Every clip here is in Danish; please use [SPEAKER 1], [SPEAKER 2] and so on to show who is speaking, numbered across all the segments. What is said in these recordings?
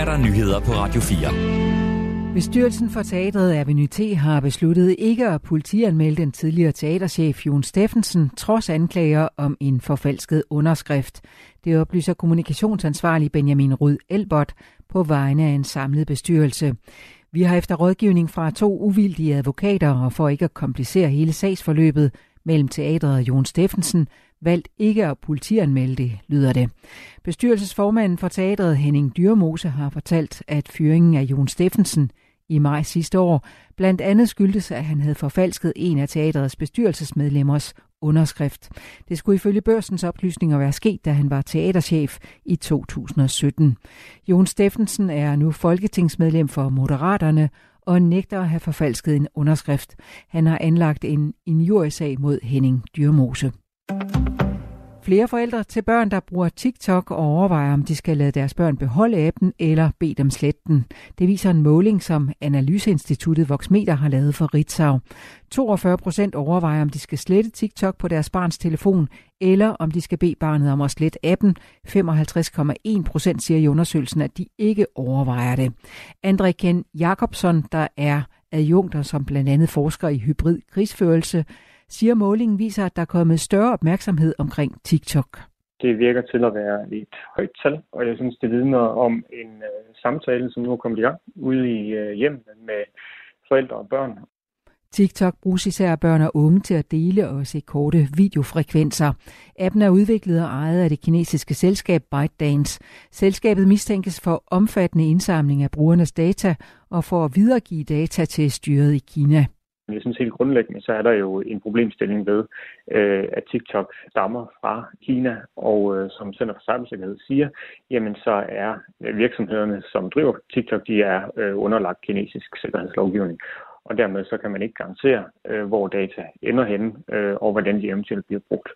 [SPEAKER 1] er der nyheder på Radio 4.
[SPEAKER 2] Bestyrelsen for teatret Avenue T har besluttet ikke at politianmelde den tidligere teaterchef Jon Steffensen, trods anklager om en forfalsket underskrift. Det oplyser kommunikationsansvarlig Benjamin Rud Elbert på vegne af en samlet bestyrelse. Vi har efter rådgivning fra to uvildige advokater og for ikke at komplicere hele sagsforløbet mellem teatret og Jon Steffensen, valgt ikke at politianmelde det, lyder det. Bestyrelsesformanden for teatret Henning Dyrmose har fortalt, at fyringen af Jon Steffensen i maj sidste år blandt andet skyldtes, at han havde forfalsket en af teatrets bestyrelsesmedlemmers underskrift. Det skulle ifølge børsens oplysninger være sket, da han var teaterchef i 2017. Jon Steffensen er nu folketingsmedlem for Moderaterne og nægter at have forfalsket en underskrift. Han har anlagt en injuriesag mod Henning Dyrmose. Flere forældre til børn, der bruger TikTok og overvejer, om de skal lade deres børn beholde appen eller bede dem slette den. Det viser en måling, som Analyseinstituttet Voxmeter har lavet for Ritzau. 42 procent overvejer, om de skal slette TikTok på deres barns telefon, eller om de skal bede barnet om at slette appen. 55,1 procent siger i undersøgelsen, at de ikke overvejer det. André Ken Jacobson, der er adjunkter, som blandt andet forsker i hybrid krigsførelse, siger målingen viser, at der er kommet større opmærksomhed omkring TikTok.
[SPEAKER 3] Det virker til at være et højt tal, og jeg synes, det vidner om en uh, samtale, som nu er kommet i gang ude i uh, hjemmet med forældre og børn.
[SPEAKER 2] TikTok bruges især børn og unge til at dele og se korte videofrekvenser. Appen er udviklet og ejet af det kinesiske selskab ByteDance. Selskabet mistænkes for omfattende indsamling af brugernes data og for at videregive data til styret i Kina.
[SPEAKER 3] Jeg synes helt grundlæggende, så er der jo en problemstilling ved, øh, at TikTok stammer fra Kina, og øh, som Center for Cybersikkerhed siger, jamen så er virksomhederne, som driver TikTok, de er øh, underlagt kinesisk sikkerhedslovgivning. Og dermed så kan man ikke garantere, øh, hvor data ender henne, øh, og hvordan de eventuelt bliver brugt.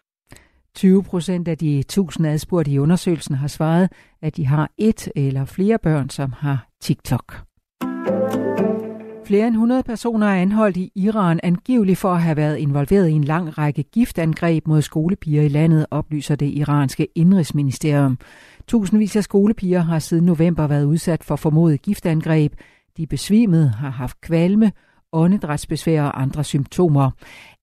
[SPEAKER 2] 20 procent af de 1000 adspurgte i undersøgelsen har svaret, at de har et eller flere børn, som har TikTok. Flere end 100 personer er anholdt i Iran angiveligt for at have været involveret i en lang række giftangreb mod skolepiger i landet, oplyser det iranske indrigsministerium. Tusindvis af skolepiger har siden november været udsat for formodet giftangreb. De besvimede har haft kvalme, åndedrætsbesvær og andre symptomer.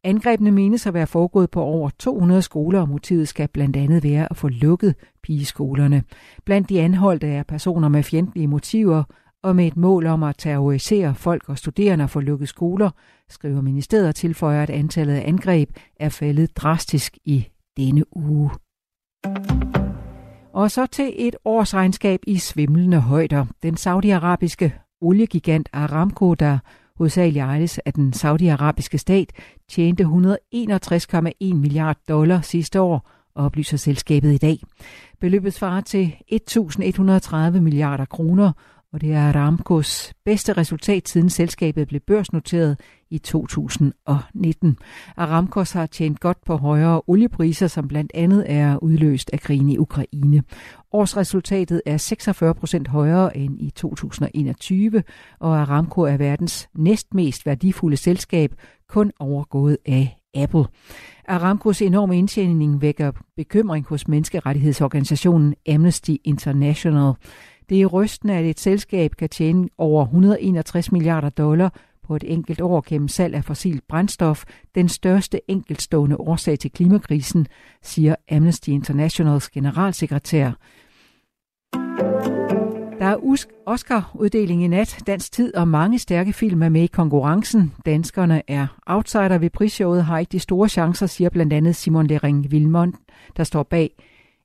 [SPEAKER 2] Angrebene menes at være foregået på over 200 skoler, og motivet skal blandt andet være at få lukket pigeskolerne. Blandt de anholdte er personer med fjendtlige motiver, og med et mål om at terrorisere folk og studerende og få lukket skoler, skriver ministeriet og tilføjer, at antallet af angreb er faldet drastisk i denne uge. Og så til et årsregnskab i svimlende højder. Den saudiarabiske oliegigant Aramco, der hovedsageligt ejes af den saudiarabiske stat, tjente 161,1 milliard dollar sidste år, oplyser selskabet i dag. Beløbet svarer til 1.130 milliarder kroner, og det er Aramcos bedste resultat siden selskabet blev børsnoteret i 2019. Aramcos har tjent godt på højere oliepriser, som blandt andet er udløst af krigen i Ukraine. Årsresultatet er 46 procent højere end i 2021, og Aramco er verdens næstmest værdifulde selskab, kun overgået af Apple. Aramcos enorme indtjening vækker bekymring hos menneskerettighedsorganisationen Amnesty International. Det er rystende, at et selskab kan tjene over 161 milliarder dollar på et enkelt år gennem salg af fossilt brændstof, den største enkeltstående årsag til klimakrisen, siger Amnesty Internationals generalsekretær. Der er Oscar-uddeling i nat. Dansk tid og mange stærke film er med i konkurrencen. Danskerne er outsider ved prisshowet, har ikke de store chancer, siger blandt andet Simon Lering Vilmont, der står bag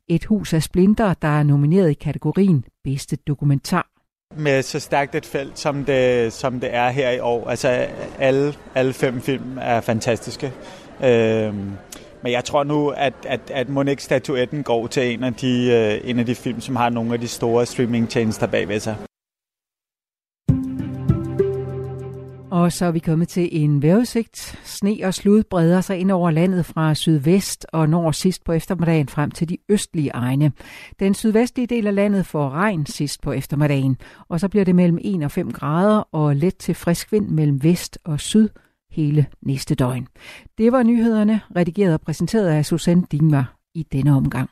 [SPEAKER 2] et hus af splinter, der er nomineret i kategorien bedste dokumentar.
[SPEAKER 4] Med så stærkt et felt, som det, som det er her i år. Altså alle, alle fem film er fantastiske. Øhm, men jeg tror nu, at, at, at Monique statuetten går til en af, de, øh, en af de film, som har nogle af de store streamingtjenester bagved sig.
[SPEAKER 2] Og så er vi kommet til en vejrudsigt. Sne og slud breder sig ind over landet fra sydvest og når sidst på eftermiddagen frem til de østlige egne. Den sydvestlige del af landet får regn sidst på eftermiddagen, og så bliver det mellem 1 og 5 grader og let til frisk vind mellem vest og syd hele næste døgn. Det var nyhederne, redigeret og præsenteret af Susanne Dingmar i denne omgang.